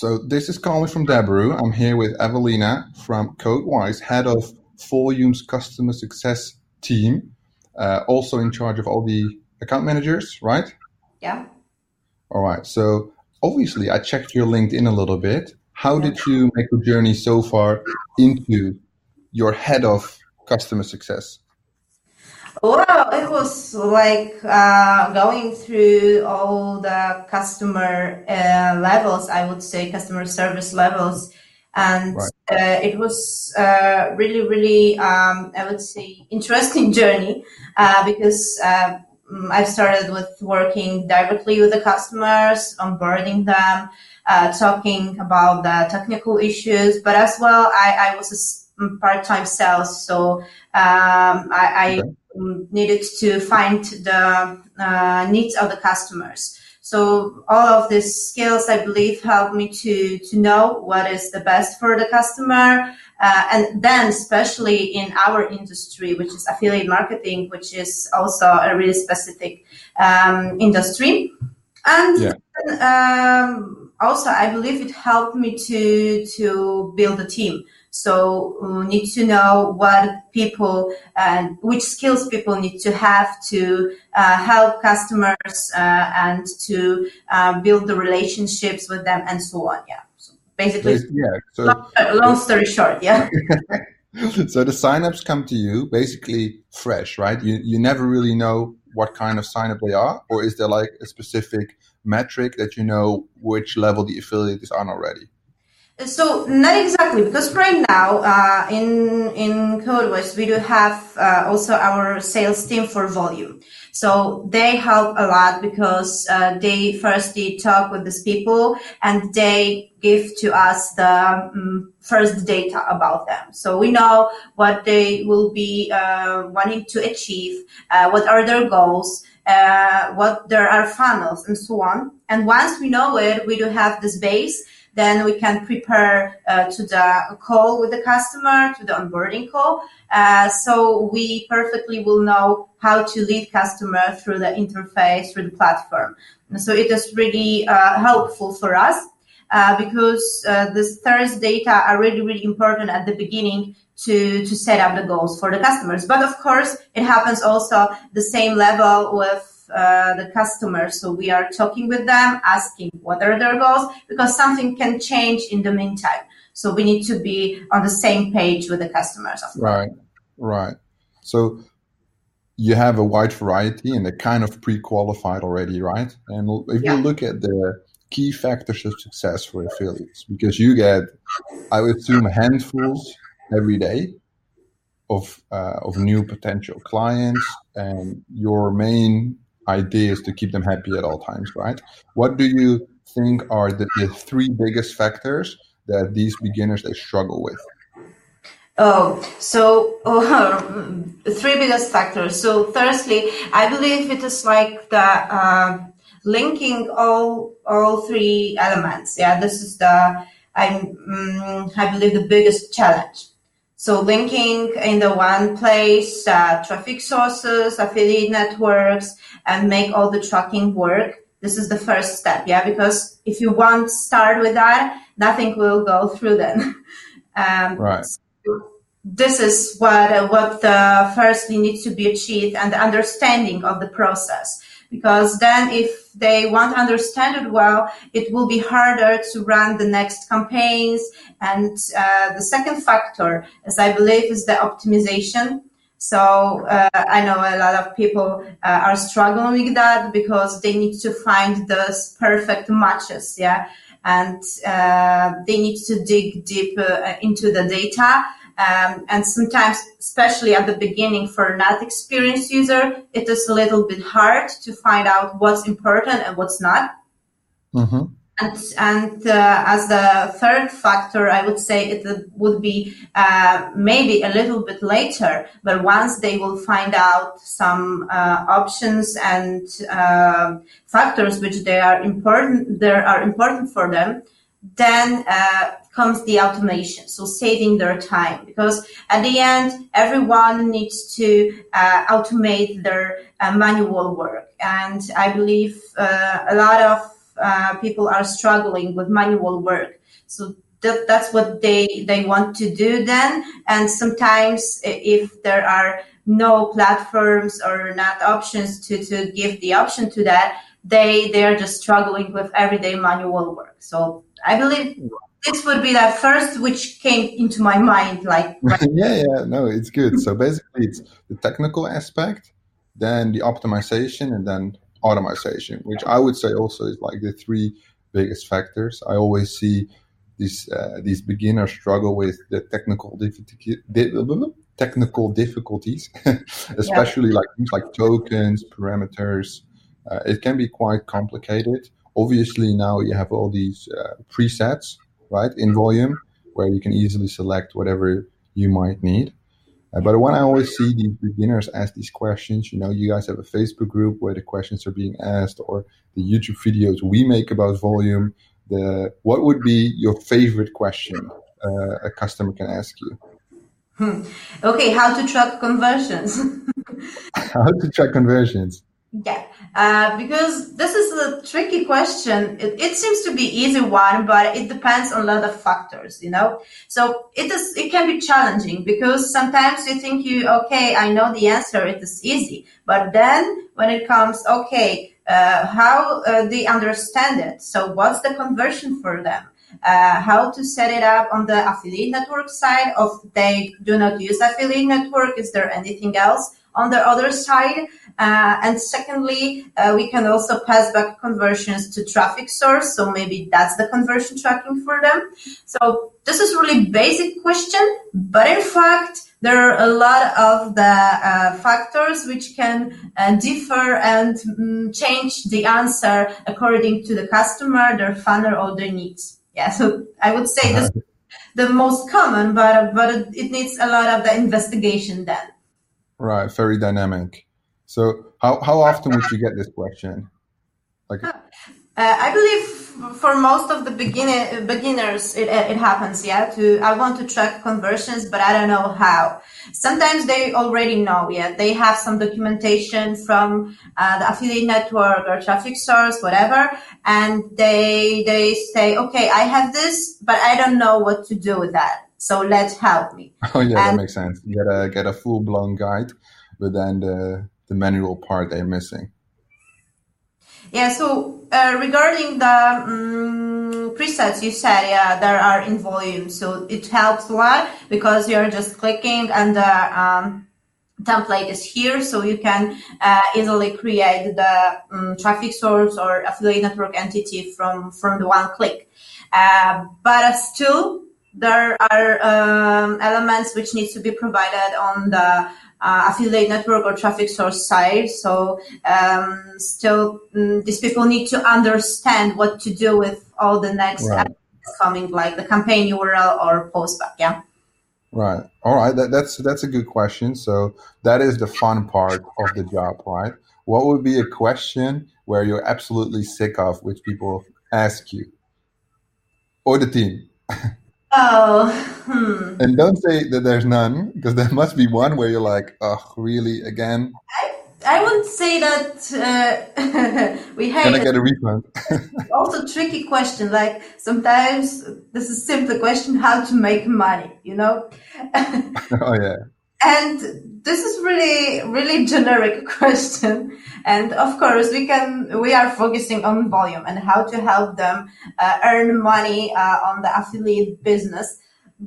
So this is Colin from Deliveroo. I'm here with Evelina from CodeWise, head of Voluum's customer success team, uh, also in charge of all the account managers, right? Yeah. All right. So obviously, I checked your LinkedIn a little bit. How did you make the journey so far into your head of customer success? Well, it was like uh, going through all the customer uh, levels, I would say, customer service levels. And right. uh, it was uh, really, really, um, I would say, interesting journey uh, because uh, mm, I started with working directly with the customers, onboarding them, talking about the technical issues, but as well, I, I was a part-time sales, so um, I, okay. Needed to find the uh, needs of the customers. So all of these skills, I believe, help me to to know what is the best for the customer, uh, and then especially in our industry, which is affiliate marketing, which is also a really specific um, industry, and yeah. um, also I believe it helped me to to build a team. So we need to know what people and which skills people need to have to uh, help customers uh, and to uh, build the relationships with them and so on. Yeah. So basically, yeah. So, long, long story short, yeah. so the signups come to you basically fresh, right? You you never really know what kind of sign up they are, or is there like a specific metric that you know which level the affiliate is on already? So not exactly because right now uh, in in CodeWise we do have uh, also our sales team for Voluum. So they help a lot because uh, they firstly talk with these people and they give to us the um, first data about them. So we know what they will be uh, wanting to achieve, uh, what are their goals, uh, what there are funnels and so on. And once we know it, we do have this base then we can prepare uh, to the call with the customer, to the onboarding call. Uh, so we perfectly will know how to lead customer through the interface, through the platform. And so it is really uh, helpful for us. Uh, because uh, this thirst data are really, really important at the beginning to, to set up the goals for the customers. But of course, it happens also the same level with uh, the customers. So we are talking with them, asking what are their goals, because something can change in the meantime. So we need to be on the same page with the customers. Right, right. So you have a wide variety and they're kind of pre-qualified already, right? And if yeah. you look at the key factors of success for affiliates, because you get, I would assume, handfuls every day of uh, of new potential clients, and your main idea is to keep them happy at all times, right? What do you think are the, the three biggest factors that these beginners they struggle with? Oh, so uh, three biggest factors. So, firstly, I believe it is like the uh, linking all all three elements. Yeah, this is the I um, I believe the biggest challenge. So linking in the one place uh, traffic sources, affiliate networks, and make all the tracking work. This is the first step, yeah. Because if you won't start with that, nothing will go through then. um, right. So this is what what the firstly needs to be achieved, and the understanding of the process because then if they won't understand it well, it will be harder to run the next campaigns. And uh, the second factor, as I believe, is the optimization. So uh, I know a lot of people uh, are struggling with that because they need to find those perfect matches, yeah, and uh, they need to dig deep uh, into the data um, and sometimes, especially at the beginning for not experienced user, it is a little bit hard to find out what's important and what's not. Mm-hmm. And, and uh, as the third factor, I would say it would be uh, maybe a little bit later, but once they will find out some uh, options and uh, factors which they are important, there are important for them, then uh, comes the automation, so saving their time. Because at the end, everyone needs to uh, automate their uh, manual work, and I believe uh, a lot of uh, people are struggling with manual work. So that, that's what they they want to do then. And sometimes if there are no platforms or not options to, to give the option to that, they they are just struggling with everyday manual work. So I believe this would be the first which came into my mind. Like right yeah, yeah, no, it's good. So basically, it's the technical aspect, then the optimization, and then automation, which I would say also is like the three biggest factors. I always see these uh, these beginners struggle with the technical difficulty, technical difficulties, especially yeah. like things like tokens, parameters. Uh, it can be quite complicated. Obviously, now you have all these uh, presets, right, in Voluum, where you can easily select whatever you might need. Uh, but when I always see these beginners ask these questions, you know, you guys have a Facebook group where the questions are being asked, or the YouTube videos we make about Voluum. The what would be your favorite question uh, a customer can ask you? Hmm. Okay, how to track conversions? how to track conversions? Yeah, uh, because this is a tricky question. It, it, seems to be easy one, but it depends on a lot of factors, you know. So it is. It can be challenging because sometimes you think you okay, I know the answer. It is easy, but then when it comes, okay, uh, how uh, they understand it. So what's the conversion for them? Uh, how to set it up on the affiliate network side of they do not use affiliate network is there anything else on the other side uh, and secondly, uh, we can also pass back conversions to traffic source. So maybe that's the conversion tracking for them. So this is really basic question, but in fact, there are a lot of the uh, factors which can uh, differ and um, change the answer according to the customer, their funnel, or their needs. Yeah, so I would say this is the most common, but but it needs a lot of the investigation then. Right, very dynamic. So how, how often would you get this question? Like, uh, I believe for most of the beginner, beginners, it, it happens. Yeah, to I want to track conversions, but I don't know how. Sometimes they already know. Yeah, they have some documentation from uh, the affiliate network or traffic source, whatever, and they they say, okay, I have this, but I don't know what to do with that. So let's help me. Oh yeah, and, that makes sense. You get a get a full blown guide, but then the the manual part they're missing. Yeah, so uh, regarding the um, presets, you said, yeah, there are in Voluum. So it helps a lot because you're just clicking and the um, template is here. So you can uh, easily create the um, traffic source or affiliate network entity from, from the one click. Uh, but still, there are um, elements which need to be provided on the uh, affiliate network or traffic source side. So um, still, um, these people need to understand what to do with all the next right. coming, like the campaign URL or postback. Yeah. Right. All right. That, that's that's a good question. So that is the fun part of the job, right? What would be a question where you're absolutely sick of, which people ask you, or the team? Oh, hmm. And don't say that there's none, because there must be one where you're like, oh, really, again? I, I wouldn't say that uh, we have. Can I get a refund? also, tricky question. Like sometimes this is simply question how to make money. You know. oh yeah. And this is really, really generic question. And of course, we can, we are focusing on Voluum and how to help them uh, earn money uh, on the affiliate business.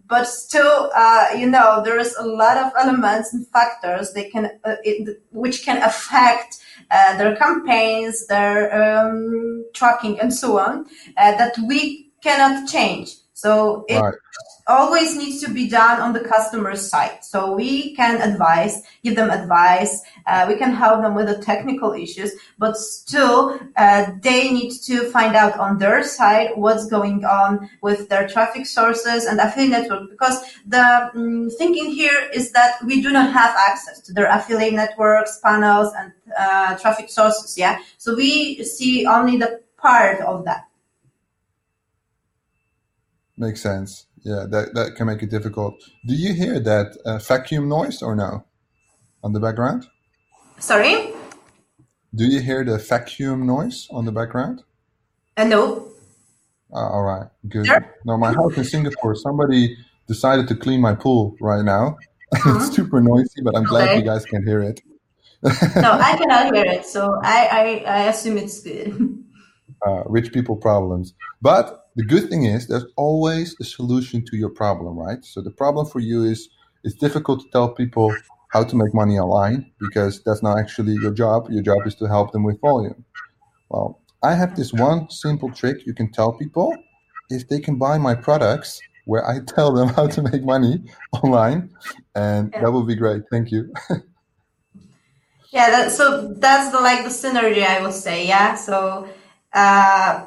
But still, uh, you know, there is a lot of elements and factors they can, uh, it, which can affect uh, their campaigns, their um, tracking, and so on, uh, that we cannot change. So it right always needs to be done on the customer side. So we can advise, give them advice, uh, we can help them with the technical issues, but still uh, they need to find out on their side what's going on with their traffic sources and affiliate network because the um, thinking here is that we do not have access to their affiliate networks, panels, and uh, traffic sources. Yeah, so we see only the part of that. Makes sense yeah, that, that can make it difficult. Do you hear that uh, vacuum noise or no on the background? Sorry? Do you hear the vacuum noise on the background? Uh, no. Uh, all right, good. Sure. No, my house in Singapore, somebody decided to clean my pool right now. Uh-huh. it's super noisy, but I'm glad okay. you guys can hear it. no, I cannot hear it, so I, I, I assume it's good. Uh, rich people problems. But the good thing is there's always a solution to your problem, right? So the problem for you is it's difficult to tell people how to make money online because that's not actually your job. Your job is to help them with Voluum. Well, I have this one simple trick you can tell people if they can buy my products where I tell them how to make money online, and yeah. that would be great. Thank you. yeah, that, so that's the like the synergy I would say. Yeah, so uh,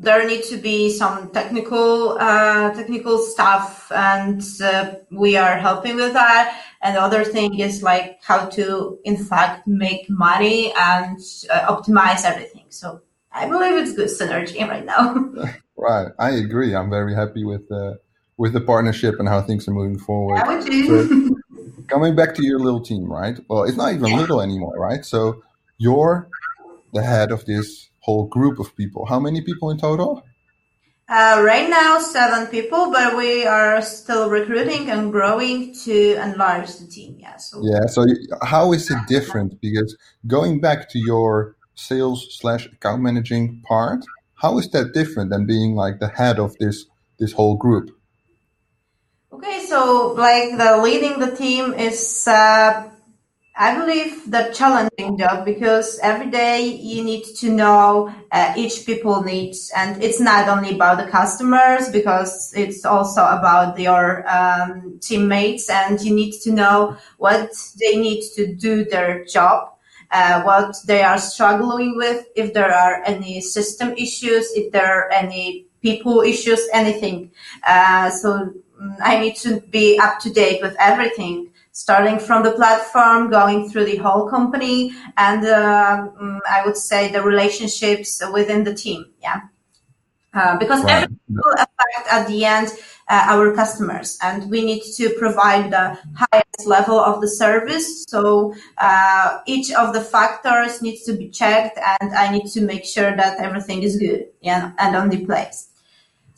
there need to be some technical uh, technical stuff, and uh, we are helping with that. And the other thing is like how to, in fact, make money and uh, optimize everything. So I believe it's good synergy right now. right, I agree. I'm very happy with the with the partnership and how things are moving forward. I would too. So, coming back to your little team, right? Well, it's not even yeah. little anymore, right? So you're the head of this whole group of people. How many people in total? Uh, right now, seven people, but we are still recruiting and growing to enlarge the team. Yeah. So. Yeah. So how is it different? Because going back to your sales slash account managing part, how is that different than being like the head of this this whole group? Okay, so like the leading the team is uh, I believe the challenging job because every day you need to know uh, each people needs, and it's not only about the customers because it's also about your um, teammates, and you need to know what they need to do their job. Uh, what they are struggling with, if there are any system issues, if there are any people issues, anything. Uh, so mm, I need to be up to date with everything starting from the platform, going through the whole company, and uh, I would say the relationships within the team. Yeah. Uh, because right. everything will affect at the end uh, our customers, and we need to provide the highest level of the service. So uh, each of the factors needs to be checked, and I need to make sure that everything is good yeah, and on the place.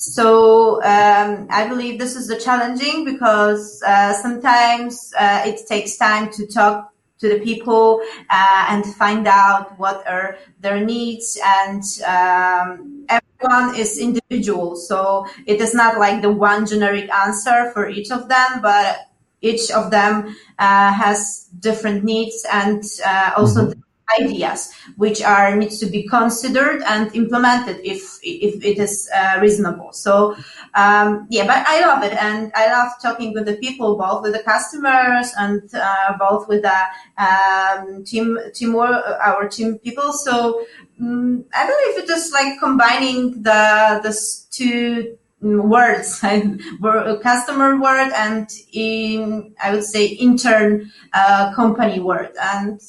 So um, I believe this is the challenging because uh, sometimes uh, it takes time to talk to the people uh, and find out what are their needs and um, everyone is individual. So it is not like the one generic answer for each of them but each of them uh, has different needs and uh, also mm-hmm ideas which are needs to be considered and implemented if if it is uh, reasonable. So um, yeah but i love it. And i love talking with the people both with the customers and uh, both with the um, team team our team people. So um, i believe it is like combining the the two words customer word and in i would say intern uh, company word. And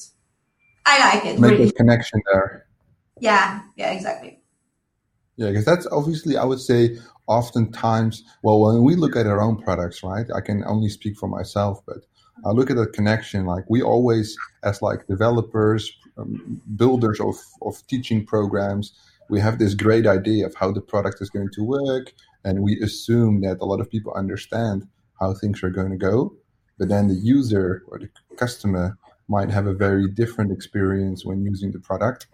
I like it. Make really. a connection there. Yeah, yeah, exactly. Yeah, because that's obviously, I would say, oftentimes, well, when we look at our own products, right? I can only speak for myself, but I look at the connection. Like we always, as like developers, um, builders of of teaching programs, we have this great idea of how the product is going to work, and we assume that a lot of people understand how things are going to go. But then the user or the customer might have a very different experience when using the product.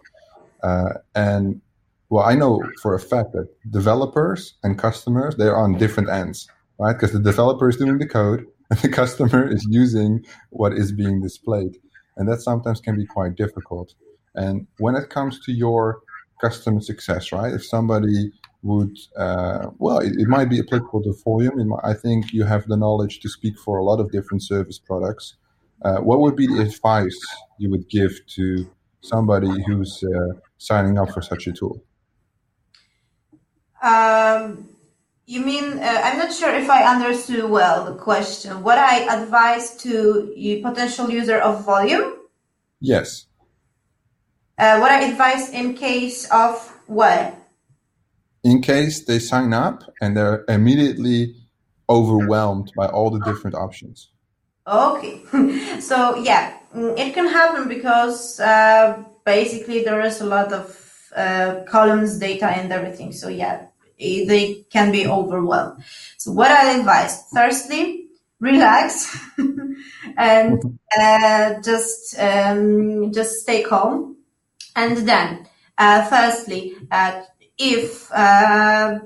Uh, and well, I know for a fact that developers and customers they're on different ends, right? Because the developer is doing the code and the customer is using what is being displayed, and that sometimes can be quite difficult. And when it comes to your customer success, right? If somebody would, uh, well, it, it, might be applicable to Voluum. I think you have the knowledge to speak for a lot of different service products. Uh, what would be the advice you would give to somebody who's uh, signing up for such a tool? Um, you mean, uh, I'm not sure if I understood well the question. What I advise to a potential user of Voluum? Yes. Uh, what I advise in case of what? In case they sign up and they're immediately overwhelmed by all the different options. Okay, so yeah, mm, it can happen because uh, basically there is a lot of uh, columns, data, and everything. So yeah, they can be overwhelmed. So what I advise, firstly, relax and uh, just um, just stay calm. And then, uh, firstly, uh, if uh,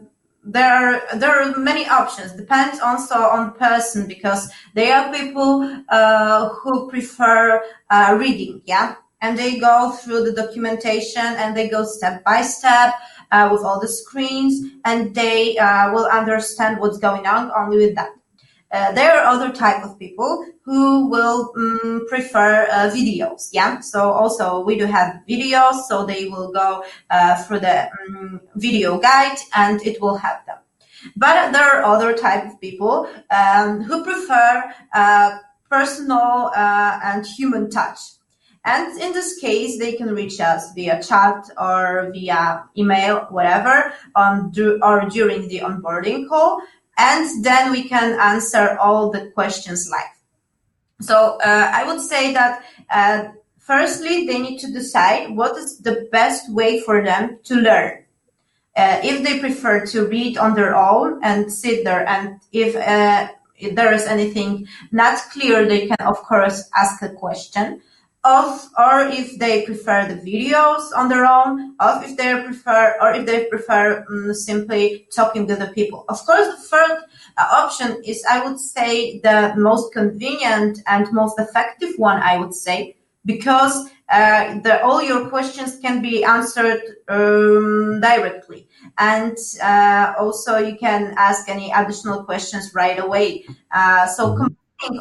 there are there are many options. Depends also on person because there are people uh, who prefer uh, reading, yeah, and they go through the documentation and they go step by step uh, with all the screens, and they uh, will understand what's going on only with that. Uh, there are other type of people who will um, prefer uh, videos. Yeah. So also we do have videos, so they will go uh, through the um, video guide and it will help them. But there are other type of people um, who prefer uh, personal uh, and human touch. And in this case, they can reach us via chat or via email, whatever, on or during the onboarding call and then we can answer all the questions live. So uh, I would say that uh, firstly they need to decide what is the best way for them to learn. Uh, if they prefer to read on their own and sit there, and if, uh, if there is anything not clear, they can of course ask a question or if they prefer the videos on their own, of if they prefer or if they prefer um, simply talking to the people. Of course, the third uh, option is, I would say, the most convenient and most effective one. I would say because uh, the, all your questions can be answered um, directly, and uh, also you can ask any additional questions right away. Uh, so.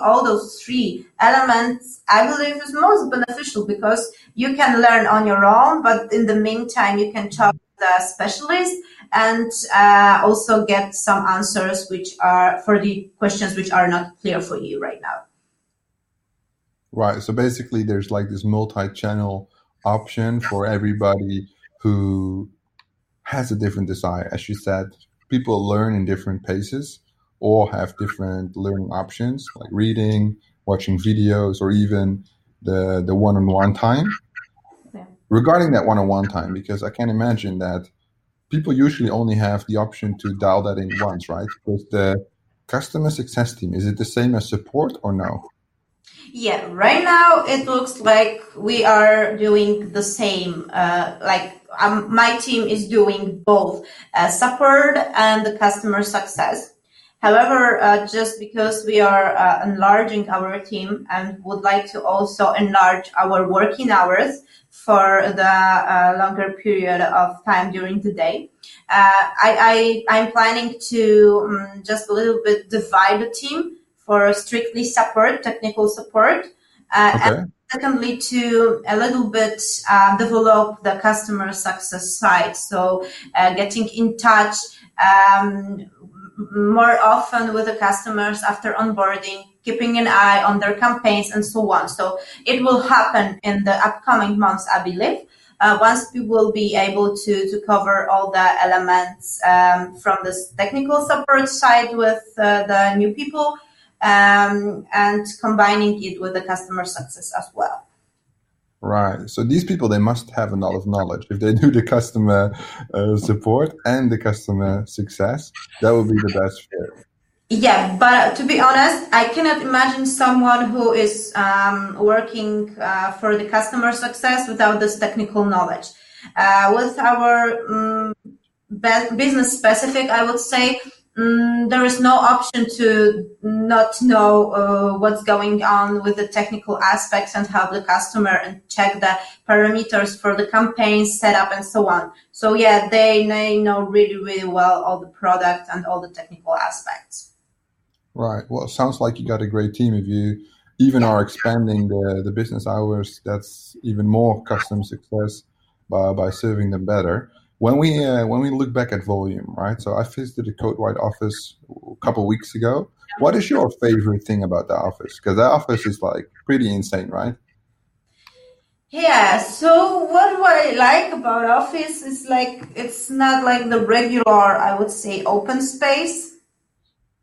All those three elements, I believe is most beneficial because you can learn on your own, but in the meantime, you can talk to the specialist and uh, also get some answers which are for the questions which are not clear for you right now. Right. So basically, there's like this multi-channel option for everybody who has a different desire. As you said, people learn in different paces all have different learning options like reading, watching videos, or even the, the one-on-one time. Yeah. Regarding that one-on-one time, because I can imagine that people usually only have the option to dial that in once, right? Because the customer success team, is it the same as support or no? Yeah, right now it looks like we are doing the same. Uh, like um, my team is doing both uh, support and the customer success. However, uh, just because we are uh, enlarging our team and would like to also enlarge our working hours for the uh, longer period of time during the day, uh, I, I, am planning to um, just a little bit divide the team for strictly support, technical support. Uh, okay. And secondly, to a little bit uh, develop the customer success side. So getting in touch um, more often with the customers after onboarding, keeping an eye on their campaigns and so on. So it will happen in the upcoming months, I believe. Uh, once we will be able to, to cover all the elements um, from this technical support side with uh, the new people um, and combining it with the customer success as well. Right. So these people, they must have a lot of knowledge. If they do the customer uh, support and the customer success, that would be the best fit. Yeah, but to be honest, I cannot imagine someone who is um, working uh, for the customer success without this technical knowledge. Uh, with our um, business specific, I would say Mm, there is no option to not know uh, what's going on with the technical aspects and help the customer and check the parameters for the campaign setup and so on. So yeah, they, they know really, really well all the product and all the technical aspects. Right. Well, it sounds like you got a great team. If you even are expanding the, the business hours, that's even more customer success by, by serving them better when we uh, when we look back at Voluum, right? So I visited the CodeWise office a couple weeks ago. What is your favorite thing about the office? Because that office is like pretty insane, right? Yeah. So what do I like about office is like it's not like the regular, I would say, open space.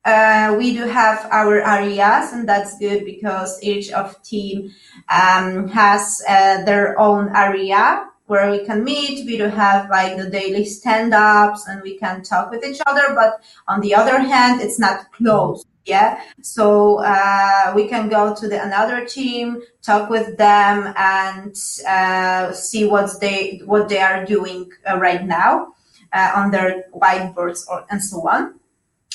Uh, we do have our areas, and that's good because each of team um, has uh, their own area where we can meet. We do have like the daily stand-ups and we can talk with each other. But on the other hand, it's not closed. Yeah. So uh, we can go to the another team, talk with them, and uh, see what they what they are doing uh, right now uh, on their whiteboards or and so on.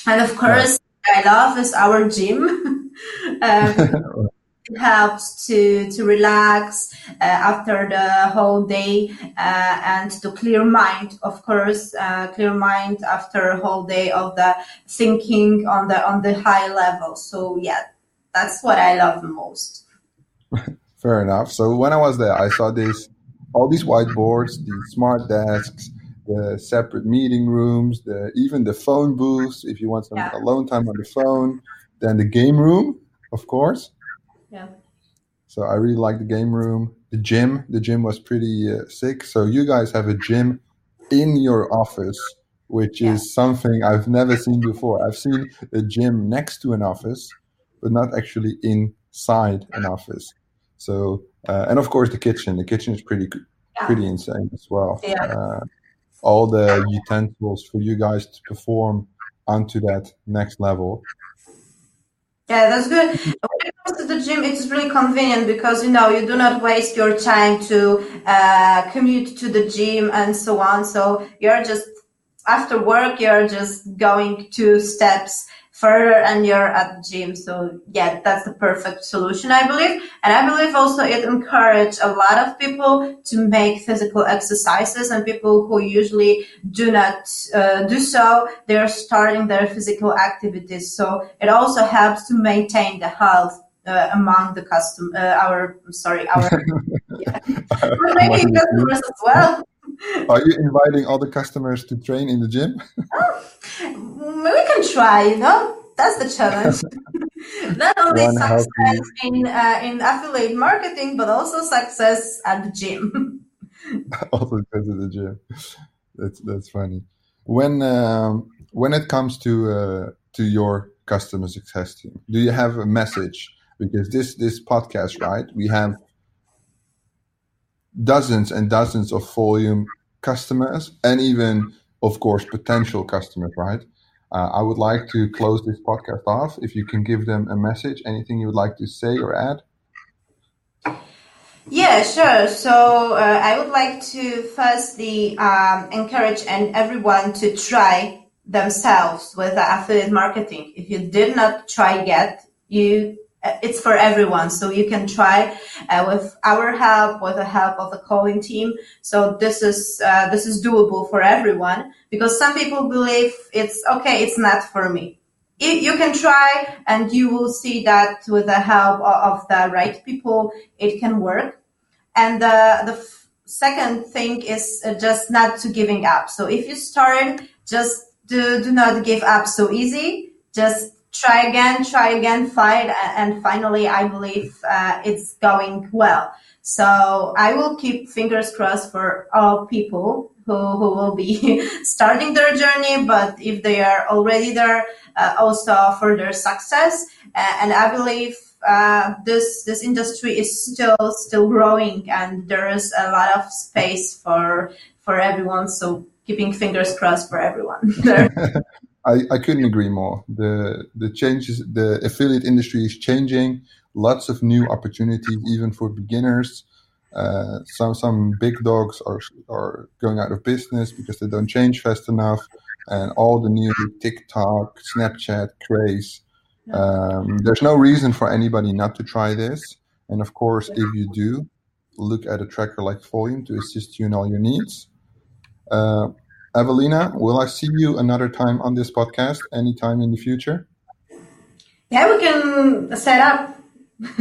And of course, I love is our gym. um, it helps to to relax uh, after the whole day uh, and to clear mind of course uh, clear mind after a whole day of the thinking on the on the high level. So yeah that's what i love most. Fair enough. So when i was there i saw this all these whiteboards the smart desks the separate meeting rooms the even the phone booths if you want some yeah. alone time on the phone then the game room of course yeah. So I really like the game room. The gym, the gym was pretty uh, sick. So you guys have a gym in your office, which yeah. is something I've never seen before. I've seen a gym next to an office, but not actually inside an office. So uh, and of course the kitchen. The kitchen is pretty yeah. pretty insane as well. Yeah. Uh, all the utensils for you guys to perform onto that next level. Yeah, that's good. The gym, it's really convenient because you know you do not waste your time to uh, commute to the gym and so on. So you're just after work, you're just going two steps further and you're at the gym. So yeah, that's the perfect solution, I believe. And I believe also it encouraged a lot of people to make physical exercises and people who usually do not uh, do so, they're starting their physical activities. So it also helps to maintain the health uh, among the custom, uh, our, sorry, our, yeah. maybe customers as well. Are you inviting all the customers to train in the gym? oh, we can try, you know? That's the challenge. Not only One success in, uh, in affiliate marketing, but also success at the gym. also because of the gym. That's that's funny. When um, when it comes to uh, to your customer success team, do you have a message? Because this this podcast, right? We have dozens and dozens of Voluum customers and even of course potential customers right uh, i would like to close this podcast off if you can give them a message anything you would like to say or add yeah, sure. So uh, I would like to firstly um, encourage and everyone to try themselves with affiliate marketing. If you did not try yet, you it's for everyone. So you can try uh, with our help, with the help of the calling team. So this is uh, this is doable for everyone because some people believe it's okay, it's not for me. You can try, and you will see that with the help of the right people, it can work. And the the second thing is uh, just not to giving up. So if you start, just do do not give up so easy. Just try again, try again, fight, and finally, I believe uh, it's going well. So I will keep fingers crossed for all people who, who will be starting their journey, but if they are already there, uh, also for their success. and I believe uh, this this industry is still still growing, and there is a lot of space for for everyone. So keeping fingers crossed for everyone. I, I couldn't agree more. The the changes, the affiliate industry is changing. Lots of new opportunities, even for beginners. Uh, some some big dogs are are going out of business because they don't change fast enough, and all the new TikTok, Snapchat craze. Um, there's no reason for anybody not to try this. And of course, if you do, look at a tracker like Voluum to assist you in all your needs. Uh, Evelina, will I see you another time on this podcast anytime in the future? Yeah, we can set up.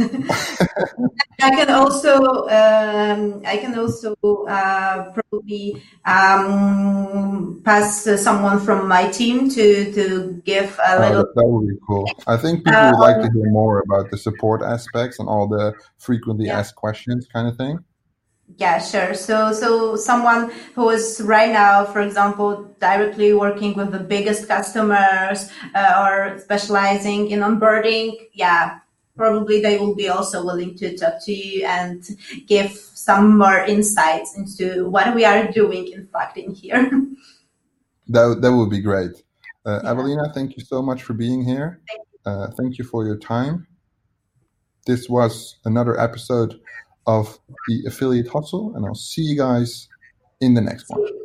I can also um, I can also uh, probably um, pass uh, someone from my team to to give a oh, little. That, that, would be cool. I think people would like to hear more about the support aspects and all the frequently yeah. asked questions kind of thing. Yeah, sure. So, so someone who is right now, for example, directly working with the biggest customers uh, or specializing in onboarding, yeah, probably they will be also willing to talk to you and give some more insights into what we are doing, in fact, in here. That, that would be great. Uh, yeah. Evelina, thank you so much for being here. Thank you. Uh, thank you for your time. This was another episode of the Affiliate Hustle, and I'll see you guys in the next one.